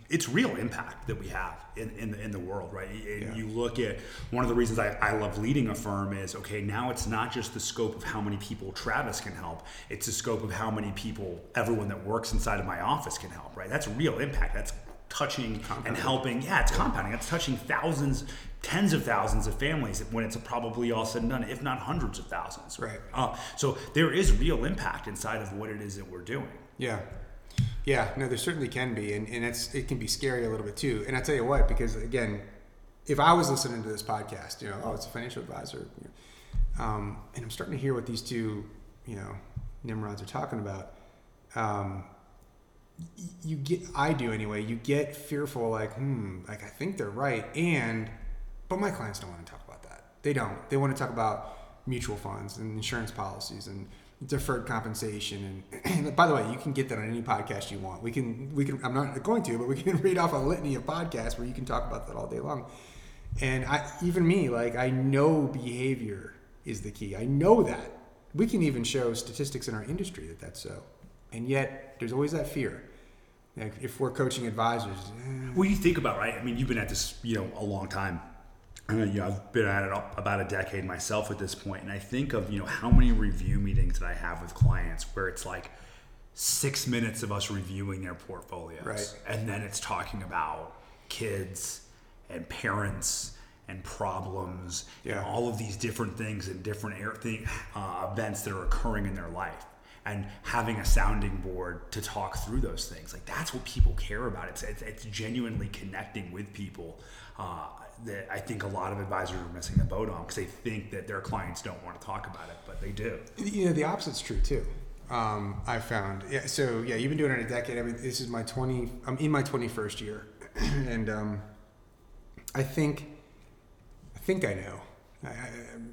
it's real impact that we have in, in, the, in the world, right? And Yeah. You look at one of the reasons I, I love leading a firm is okay, now it's not just the scope of how many people Travis can help, it's the scope of how many people everyone that works inside of my office can help, right? That's real impact. That's touching and helping. Yeah, it's compounding. It's touching thousands, tens of thousands of families when it's probably all said and done, if not hundreds of thousands. Right. Uh, so there is real impact inside of what it is that we're doing. Yeah. Yeah, no, there certainly can be, and, and it's it can be scary a little bit too. And I tell you what, because again, if I was listening to this podcast, you know, oh, it's a financial advisor, you know, um, and I'm starting to hear what these two, you know, Nimrods are talking about. Um, you get, I do anyway. You get fearful, like, hmm, like I think they're right, and but my clients don't want to talk about that. They don't. They want to talk about mutual funds and insurance policies and deferred compensation. And by the way, you can get that on any podcast you want. We can, we can. I'm not going to, but we can read off a litany of podcasts where you can talk about that all day long. And I, even me, like I know behavior is the key. I know that. We can even show statistics in our industry that that's so. And yet, there's always that fear. Like if we're coaching advisors, eh, Well, you think about right. I mean, you've been at this, you know, a long time. Uh, you know, I've been at it about a decade myself at this point, and I think of you know how many review meetings that I have with clients where it's like six minutes of us reviewing their portfolios, Right. and then it's talking about kids and parents and problems Yeah. and all of these different things and different air thing, uh, events that are occurring in their life and having a sounding board to talk through those things like that's what people care about it's it's, it's genuinely connecting with people uh, that I think a lot of advisors are missing the boat on because they think that their clients don't want to talk about it but they do you know the opposite's true too. Um, I found yeah. So yeah, you've been doing it a decade. I mean, this is my twenty. I'm in my twenty first year, and um, I think, I think I know. I, I,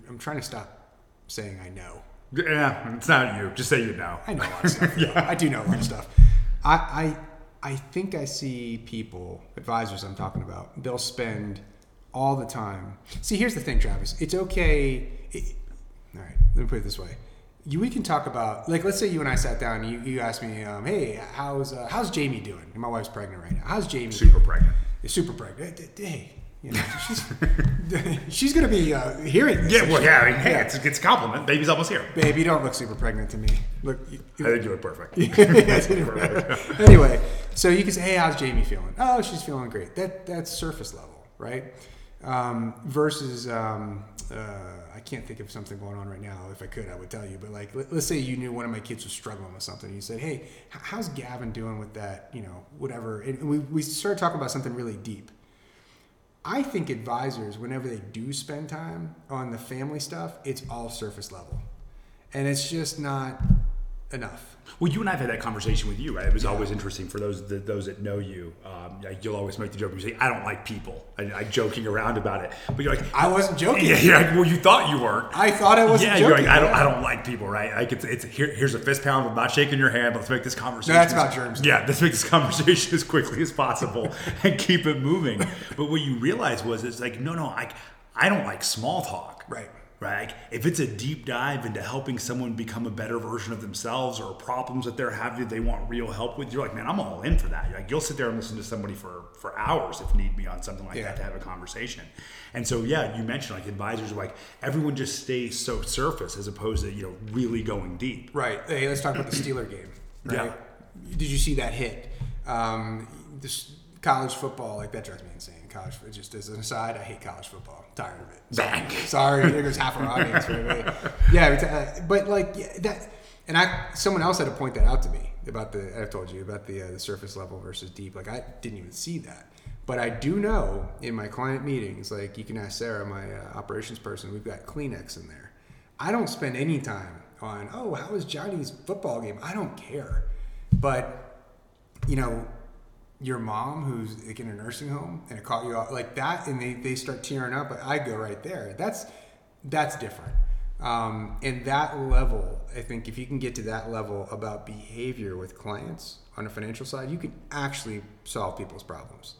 I'm trying to stop saying I know. Yeah it's not you just say you know I know a lot of stuff. yeah. I do know a lot of stuff. I, I I think I see people, advisors I'm talking about, they'll spend all the time. See, here's the thing, Travis. It's okay. It, all right, let me put it this way. You, we can talk about, like, let's say you and I sat down and you, you asked me, um, hey, how's uh, how's Jamie doing? And my wife's pregnant right now. How's Jamie? super doing? pregnant super pregnant. Hey, you know, she's, she's going to be uh, hearing this. yeah well yeah, I mean, hey, it's, it's a compliment baby's almost here Babe, you don't look super pregnant to me. Look, you, I think you look perfect anyway, so you can say, "Hey, how's Jamie feeling?" Oh, she's feeling great. That that's surface level, right? Um, versus, um, uh, I can't think of something going on right now. If I could, I would tell you. But like, let, us say you knew one of my kids was struggling with something. You said, "Hey, how's Gavin doing with that?" You know, whatever. And we we started talking about something really deep. I think advisors, whenever they do spend time on the family stuff, it's all surface level, and it's just not enough. Well, you and I have had that conversation with you, right? It was always interesting for those that, those that know you. Um, like, you'll always make the joke. You say, "I don't like people," I, I joking around about it, but you're like, I wasn't joking. yeah, you're like, well, you thought you weren't. I thought I wasn't yeah, joking. you're like, I don't, yeah. I don't like people, right? Like, it's, it's here, here's a fist pound. I'm not shaking your hand. Let's make this conversation. No, that's about germs. Yeah, let's make this conversation as quickly as possible and keep it moving. But what you realize was, it's like, no, no, I, I don't like small talk. Right. Right. Like, if it's a deep dive into helping someone become a better version of themselves or problems that they're having that they want real help with, you're like, man, I'm all in for that. Like you'll sit there and listen to somebody for for hours if need be on something like Yeah. that to have a conversation. And so yeah, you mentioned like advisors are like everyone just stays so surface as opposed to, you know, really going deep. Right. Hey, let's talk about the Steeler game. Right? Yeah. Did you see that hit? Um, this college football, like that drives me insane. College, just as an aside, I hate college football. Tired of it. Bang. Sorry, there goes half our audience. Right? Yeah, but, uh, but like yeah, that, and I, someone else had to point that out to me about the. I've told you about the uh, the surface level versus deep. Like I didn't even see that. But I do know in my client meetings, like you can ask Sarah, my uh, operations person, we've got Kleenex in there. I don't spend any time on, oh, how was Johnny's football game? I don't care. But, you know, your mom who's like in a nursing home and it caught you off like that and they, they start tearing up, I go right there. That's that's different. Um, and that level, I think if you can get to that level about behavior with clients on the financial side, you can actually solve people's problems.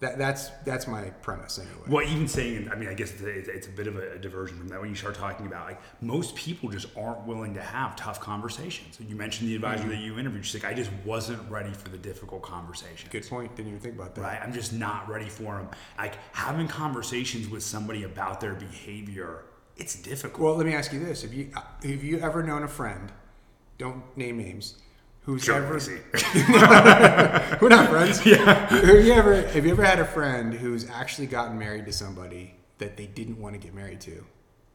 That, that's that's my premise anyway. Well, even saying, I mean, I guess it's a, it's- a bit of a diversion from that when you start talking about like most people just aren't willing to have tough conversations. And you mentioned the advisor Mm-hmm. that you interviewed. She's like, I just wasn't ready for the difficult conversation. Good point. Didn't even think about that. Right? I'm just not ready for them. Like having conversations with somebody about their behavior, it's difficult. Well, let me ask you this: Have you have you ever known a friend? Don't name names. Who's Joe ever Lacey. we're not friends. Yeah. Have you ever have you ever had a friend who's actually gotten married to somebody that they didn't want to get married to?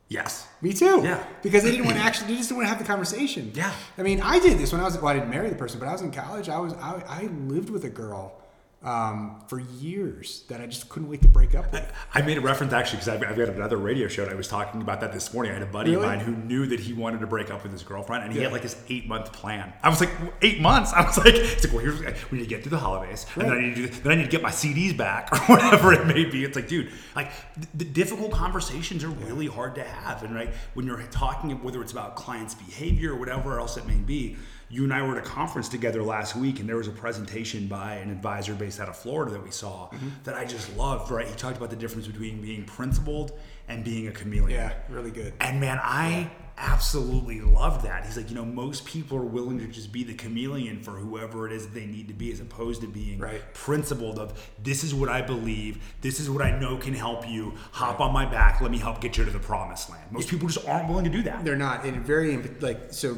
yes. Me too. Yeah. Because they didn't want to actually, they just didn't want to have the conversation. Yeah. I mean, I did this when I was, well, I didn't marry the person, but I was in college. I was, I, I lived with a girl um, for years that I just couldn't wait to break up with. I made a reference actually because I've, I've got another radio show and I was talking about that this morning. I had a buddy Really? of mine who knew that he wanted to break up with his girlfriend and he Yeah. had like his eight month plan. I was like, eight months? I was like, it's like, well, here's, we need to get through the holidays and then I need to do, then I need to get my CDs back or whatever it may be. It's like, dude, like the, the difficult conversations are really hard to have. And right, when you're talking, whether it's about clients' behavior or whatever else it may be, you and I were at a conference together last week, and there was a presentation by an advisor based out of Florida that we saw Mm-hmm. that I just loved. Right, he talked about the difference between being principled and being a chameleon. Yeah, really good. And man, I absolutely loved that. He's like, you know, most people are willing to just be the chameleon for whoever it is that they need to be, as opposed to being Right. principled of this is what I believe, this is what I know can help you. Hop on my back, let me help get you to the promised land. Most people just aren't willing to do that. They're not, and very, like, so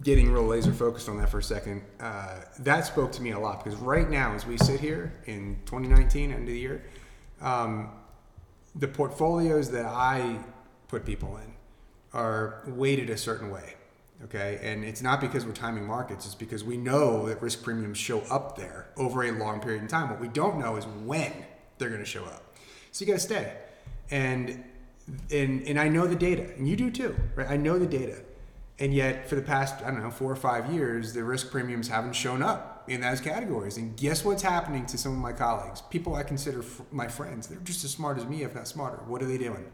getting real laser focused on that for a second, uh, that spoke to me a lot because right now, as we sit here in 2019, end of the year, um, the portfolios that I put people in are weighted a certain way. Okay. And it's not because we're timing markets, it's because we know that risk premiums show up there over a long period of time. What we don't know is when they're going to show up. So you got to stay. And, and, and I know the data, and you do too, right? I know the data. And yet, for the past, I don't know, four or five years, the risk premiums haven't shown up in those categories. And guess what's happening to some of my colleagues? People I consider f- my friends. They're just as smart as me, if not smarter. What are they doing?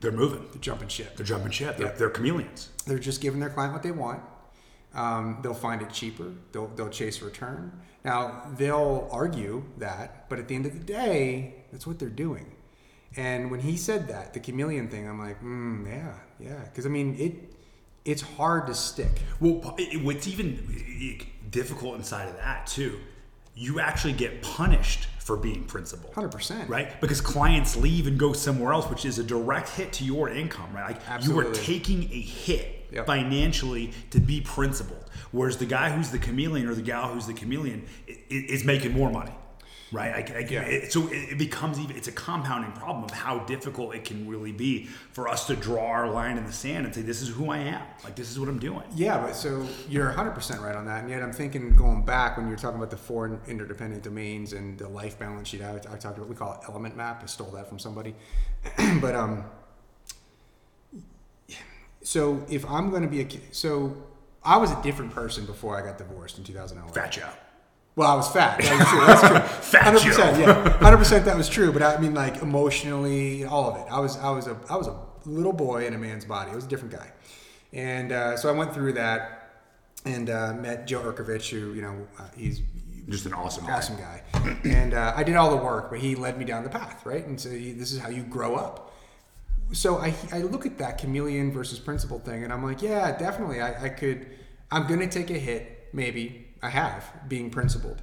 They're moving. They're jumping ship. They're jumping ship. They're, Yeah. they're chameleons. They're just giving their client what they want. Um, they'll find it cheaper. They'll, they'll chase return. Now, they'll argue that, but at the end of the day, that's what they're doing. And when he said that, the chameleon thing, I'm like, mm, yeah, yeah. Because, I mean, it it's hard to stick. Well, what's even difficult inside of that too, you actually get punished for being principled. 100%. Right? Because clients leave and go somewhere else, which is a direct hit to your income, right? Like you are taking a hit Yep. financially to be principled. Whereas the guy who's the chameleon or the gal who's the chameleon is making more money. Right, I, I, Yeah. it, so it, it becomes even it's a compounding problem of how difficult it can really be for us to draw our line in the sand and say this is who I am, like this is what I'm doing. Yeah, but so you're 100% right on that. And yet I'm thinking going back when you're talking about the four interdependent domains and the life balance sheet I, I talked about, we call it element map. I stole that from somebody. but, um, so if I'm going to be a, so I was a different person before I got divorced in 2011. Fat Joe. Well, I was fat. That was true. That's true. Fat 100%, Yeah, hundred percent. That was true. But I mean, like emotionally, all of it. I was, I was a, I was a little boy in a man's body. I was a different guy, and uh, so I went through that and uh, met Joe Urkovich, who you know, uh, he's Just an awesome guy. awesome guy, and uh, I did all the work, but he led me down the path, right? And so he, this is how you grow up. So I, I look at that chameleon versus principle thing, and I'm like, yeah, definitely, I, I could. I'm gonna take a hit, maybe I have being principled,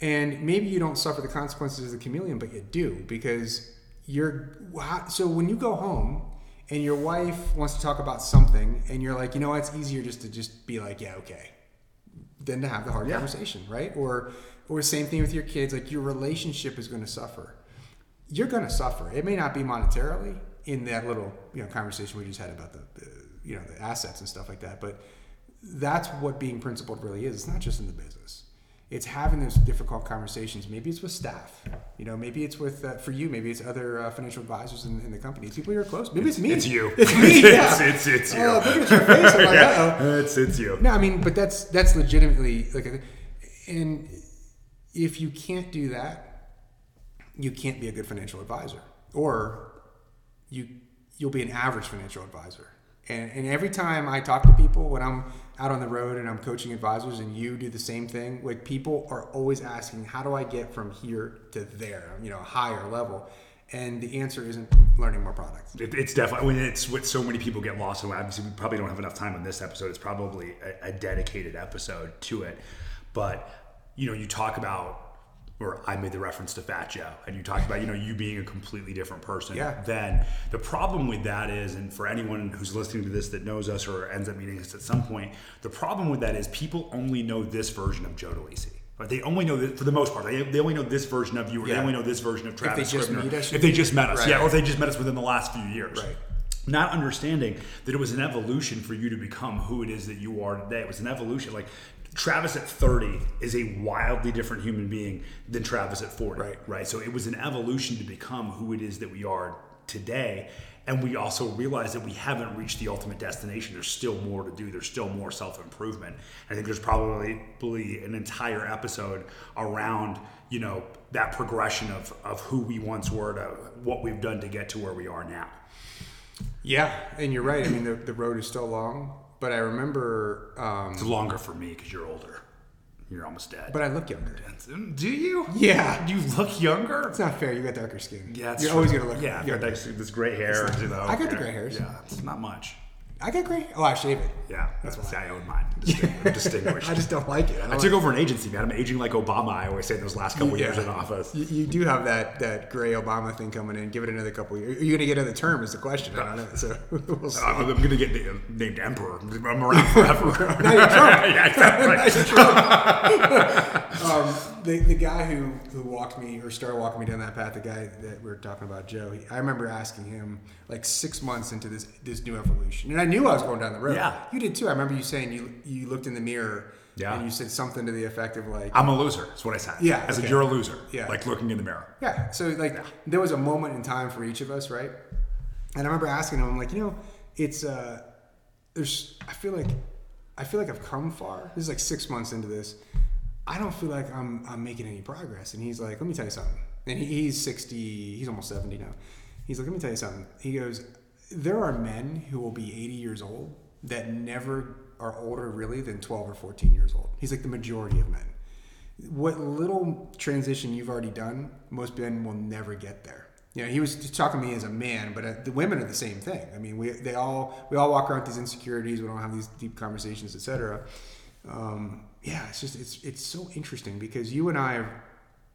and maybe you don't suffer the consequences of the chameleon, but you do because you're. So when you go home and your wife wants to talk about something, and you're like, you know, what, it's easier just to just be like, yeah, okay, than to have the hard Yeah. conversation, right? Or or same thing with your kids, like your relationship is going to suffer. You're going to suffer. It may not be monetarily in that little you know conversation we just had about the, the you know the assets and stuff like that, but that's what being principled really is. It's not just in the business. It's having those difficult conversations. Maybe it's with staff. You know, maybe it's with uh, for you. Maybe it's other uh, financial advisors in, in the company. It's people you're close. Maybe it's me. It's you. It's me. yeah. it's, it's, it's you. Oh, look at your face. I'm like, Yeah, uh-oh. it's, it's you. No, I mean, but that's that's legitimately like, and if you can't do that, you can't be a good financial advisor, or you you'll be an average financial advisor. And, and every time I talk to people when I'm out on the road and I'm coaching advisors and you do the same thing, like people are always asking, how do I get from here to there, you know, higher level? And the answer isn't learning more products. It, it's definitely. I mean, it's what so many people get lost in. Obviously, we probably don't have enough time on this episode. It's probably a, a dedicated episode to it. But you know, you talk about, or I made the reference to Fat Joe, and you talked about, you know, you being a completely different person. Yeah. Then the problem with that is, and for anyone who's listening to this that knows us or ends up meeting us at some point, the problem with that is people only know this version of Joe DeLisi. Right? They only know that for the most part. They, they only know this version of you, or they only know this version of Travis. just Scribner. meet us, if they just met us, Right. yeah, or if they just met us within the last few years Right. not understanding that it was an evolution for you to become who it is that you are today. It was an evolution. Like Travis at 30 is a wildly different human being than Travis at 40. Right. Right. So it was an evolution to become who it is that we are today. And we also realize that we haven't reached the ultimate destination. There's still more to do. There's still more self improvement. I think there's probably an entire episode around you know that progression of of who we once were to what we've done to get to where we are now. Yeah, and you're right. I mean, the, the road is still long, but I remember, um, It's longer for me because you're older. You're almost dead. but I look younger. do you? Yeah. You look younger. It's not fair. You got darker skin. Yeah, it's you're true. always gonna look. Yeah, I've got younger. this, gray hair. know, I got the gray hairs. Yeah, it's not much. I got gray. Oh, I shave it. Yeah, that's why I own mine. Distinguished. distinguished. I just don't like it. I, I took over an agency, man. I'm aging like Obama. I always say those last couple Yeah. years in office. You, you do have that that gray Obama thing coming in. Give it another couple years. Are you going to get another term? Is the question. I don't know. So we'll see. I'm going to get named emperor. I'm around forever. Now you're Trump. yeah, exactly. um, the, the guy who, who walked me or started walking me down that path, the guy that we were talking about, Joe, he, I remember asking him like six months into this this new evolution, and I knew I was going down the road. Yeah. you did too. I remember you saying you you looked in the mirror, Yeah. and you said something to the effect of like, I'm a loser. That's what I said. Yeah, I said okay. you're a loser. Yeah. Like looking in the mirror. Yeah. So like there was a moment in time for each of us, right? And I remember asking him, I'm like, you know, it's uh there's I feel like I feel like I've come far. This is like six months into this. I don't feel like I'm I'm making any progress. And he's like, let me tell you something. And he, he's 60, he's almost 70 now. He's like, let me tell you something. He goes, there are men who will be 80 years old that never are older really than 12 or 14 years old. He's like the majority of men what little transition you've already done, most men will never get there. You know, he was talking to me as a man, but uh, the women are the same thing. I mean, we they all we all walk around with these insecurities. We don't have these deep conversations, etc. Um, yeah, it's just it's it's so interesting because you and I, are,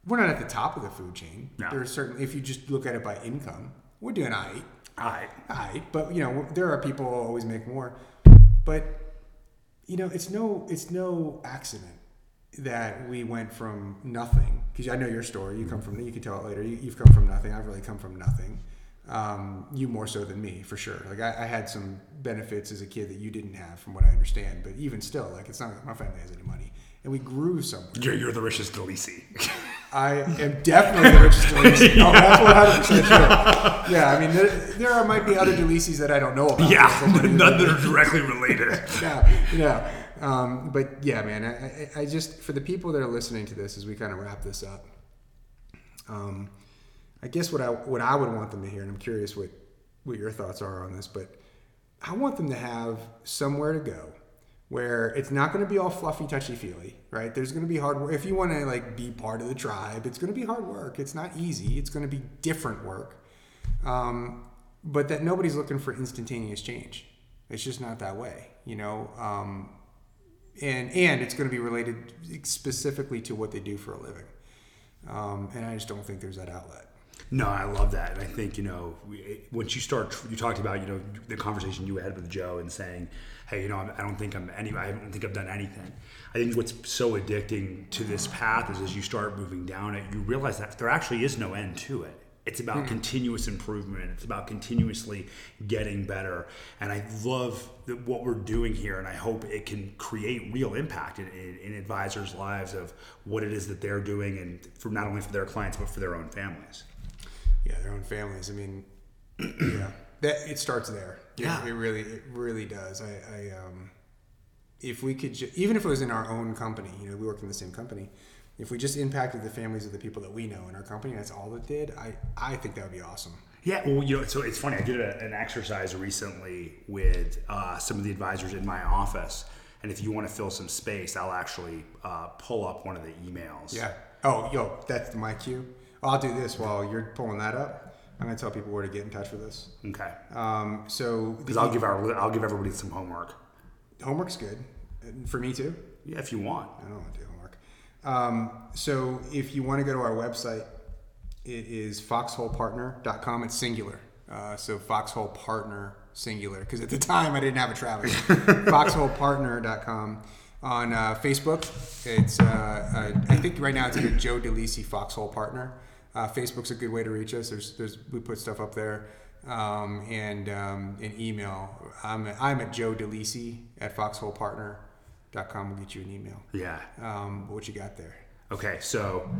we're not at the top of the food chain. No. There's certain if you just look at it by income, we're doing all right. All right, but you know there are people who always make more, but you know it's no it's no accident that we went from nothing because I know your story. You come from you can tell it later. You, you've come from nothing. I've really come from nothing. Um, you more so than me for sure. Like I, I had some benefits as a kid that you didn't have, from what I understand. But even still, like it's not like my family has any money, and we grew somewhere. You're, you're the richest Delisi. I am definitely the richest Delisi. Oh, that's one hundred percent true. Yeah, I mean, there, there are, might be other Delisis that I don't know about. yeah, none that are directly related. yeah, yeah. Um, but yeah, man, I, I, I just for the people that are listening to this as we kind of wrap this up, um, I guess what I what I would want them to hear, and I'm curious what what your thoughts are on this, but I want them to have somewhere to go where it's not going to be all fluffy, touchy feely, right? There's going to be hard work. If you want to like be part of the tribe, it's going to be hard work. It's not easy. It's going to be different work. Um, but that nobody's looking for instantaneous change. It's just not that way, you know. Um, and and it's going to be related specifically to what they do for a living. Um, and I just don't think there's that outlet. No, I love that. And I think, you know, once you start, you talked about, you know, the conversation you had with Joe and saying, hey, you know, I'm- don't think I'm any, I don't think I've done anything. I think what's so addicting to this path is as you start moving down it, you realize that there actually is no end to it. It's about hmm. continuous improvement. It's about continuously getting better. And I love that what we're doing here, and I hope it can create real impact in, in, in advisors' lives of what it is that they're doing, and for not only for their clients but for their own families. Yeah, their own families. I mean, yeah, that it starts there. It- Yeah. it, really, it really does. I, I um, if we could, ju- even if it was in our own company, you know, we work in the same company. If we just impacted the families of the people that we know in our company, that's all it did. I, I think that would be awesome. Yeah, well, you know, so it's funny. I did a, an exercise recently with uh, some of the advisors in my office, and if you want to fill some space, I'll actually uh, pull up one of the emails. Yeah. Oh, yo, that's my cue. I'll do this while you're pulling that up. I'm gonna tell people where to get in touch with us. Okay. Um, so Because I'll give our I'll give everybody some homework. homework's good for me too. Yeah, if you want. I don't want to do homework. Um, so if you want to go to our website, it is foxholepartner.com. It's singular. Uh, so foxholepartner singular. Because at the time I didn't have a Travis. foxholepartner.com. On uh, Facebook, it's uh, uh, I think right now it's under Joe DeLisi Foxhole Partner. Uh, Facebook's a good way to reach us. There's, there's we put stuff up there, um, and um, an email. I'm at, I'm at Joe DeLisi at foxholepartner.com. We'll get you an email. Yeah. Um, what you got there? Okay, so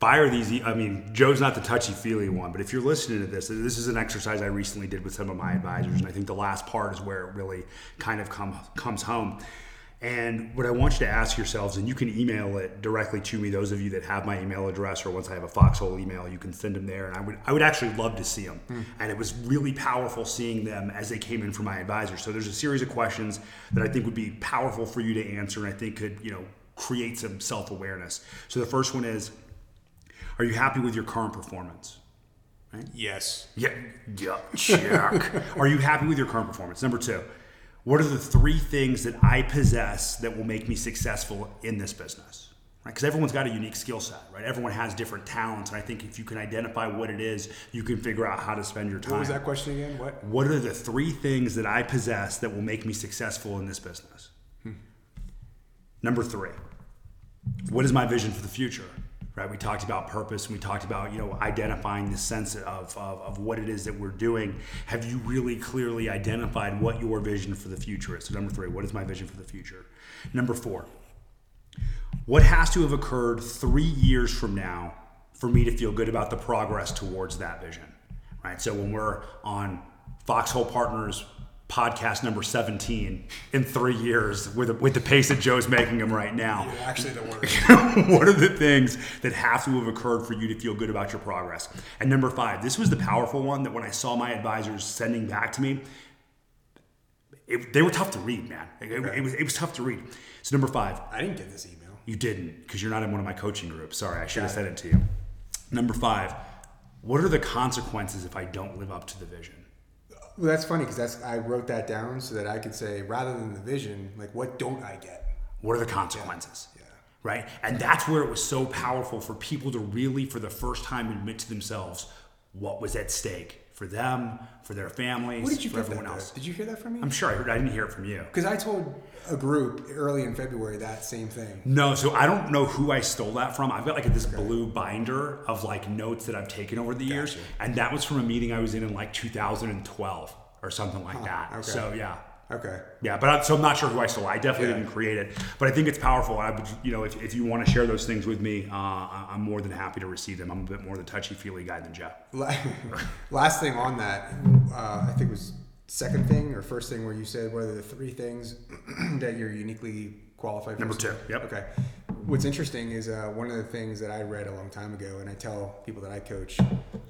fire these. e- I mean, Joe's not the touchy feely one, but if you're listening to this, this is an exercise I recently did with some of my advisors, and I think the last part is where it really kind of come, comes home. And what I want you to ask yourselves, and you can email it directly to me. Those of you that have my email address, or once I have a Foxhole email, you can send them there. And I would, I would actually love to see them. Hmm. And it was really powerful seeing them as they came in from my advisor. So there's a series of questions that I think would be powerful for you to answer, and I think could, you know, create some self awareness. So the first one is, are you happy with your current performance? Yes. Yeah, yeah, check. Are you happy with your current performance? Number two, what are the three things that I possess that will make me successful in this business? Right? Because everyone's got a unique skill set, right? Everyone has different talents, and I think if you can identify what it is, you can figure out how to spend your time. What was that question again? What? What are the three things that I possess that will make me successful in this business? Hmm. Number three, what is my vision for the future? Right, we talked about purpose, and we talked about you know identifying the sense of, of, of what it is that we're doing. Have you really clearly identified what your vision for the future is? So number three, what is my vision for the future? Number four, what has to have occurred three years from now for me to feel good about the progress towards that vision? Right. So when we're on Foxhole Partners podcast number 17 in three years with, with the pace that Joe's making them right now, Actually, the word. what are the things that have to have occurred for you to feel good about your progress? And number five, this was the powerful one that when I saw my advisors sending back to me, it, they were tough to read, man. It, it- it was, it was tough to read. So number five, I didn't get this email. you didn't because you're not in one of my coaching groups. Sorry, I should have said it to you. Number five, what are the consequences if I don't live up to the vision? Well, that's funny because that's I wrote that down so that I could say rather than the vision, like what don't I get? What are the consequences? Yeah. Right? And that's where it was so powerful for people to really, for the first time, admit to themselves what was at stake for them, for their families, What did you for everyone else. Did you hear that from me? I'm sure I heard. I didn't hear it from you. Because I told a group early in February that same thing. No, so I don't know who I stole that from. I've got like this blue binder of like notes that I've taken over the years, and that was from a meeting I was in in like 2012 or something like that. okay. So yeah. Okay. Yeah, but I, so I'm not sure who I stole. I definitely Yeah. didn't create it, but I think it's powerful. I would, you know, if, if you want to share those things with me, uh, I'm more than happy to receive them. I'm a bit more the touchy feely guy than Jeff. Last thing on that, uh, I think was second thing or first thing where you said what are the three things that you're uniquely qualified for? Number two, yep. Okay. What's interesting is uh, one of the things that I read a long time ago, and I tell people that I coach,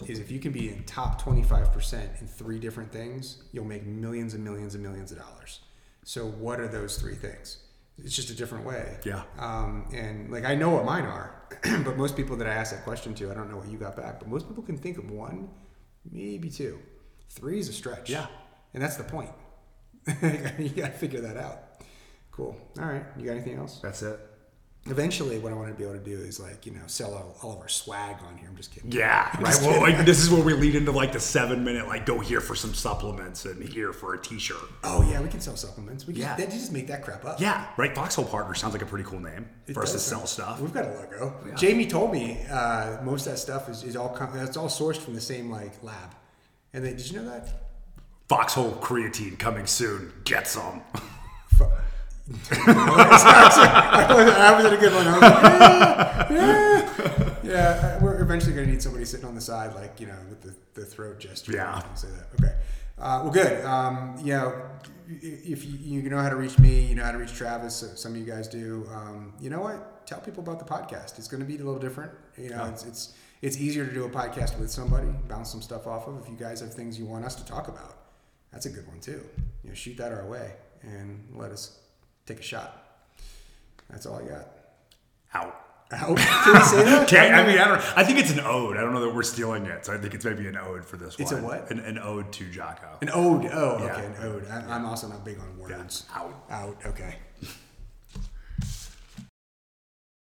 is if you can be in top 25% in three different things, you'll make millions and millions and millions of dollars. So, what are those three things? It's just a different way. Yeah. Um, and like I know what mine are, but most people that I ask that question to, I don't know what you got back. But most people can think of one, maybe two. Three is a stretch. Yeah. And that's the point. you got to figure that out. Cool. All right. You got anything else? That's it. Eventually, what I want to be able to do is like you know sell all, all of our swag on here. I'm just kidding. Yeah, right. Well, like this is where we lead into like the seven minute, like go here for some supplements and here for a T-shirt. Oh yeah, we can sell supplements. We can, Yeah. They just make that crap up. Yeah, right. Foxhole Partner sounds like a pretty cool name It for us to sell stuff. We've got a logo. Jamie told me uh, most of that stuff is, is all that's all sourced from the same like lab. And then did you know that? Foxhole creatine coming soon. Get some. That was a good one. I was like, yeah, yeah. yeah, we're eventually going to need somebody sitting on the side, like you know, with the, the throat gesture. Yeah. Say that. Okay. Uh, well, good. Um, you know, if you, you know how to reach me, you know how to reach Travis. so Some of you guys do. Um, you know what? Tell people about the podcast. It's going to be a little different. You know, it's, it's it's easier to do a podcast with somebody, bounce some stuff off of. If you guys have things you want us to talk about, that's a good one too. You know, shoot that our way and let us take a shot. That's all I got. Out. Out. Can we say that? Okay, I mean, I don't. I think it's an ode. I don't know that we're stealing it, so I think it's maybe an ode for this It's one. a what? An, an ode to Jocko. An ode. Oh, Yeah. okay, an ode. I, I'm also not big on words. Out. Out. Okay.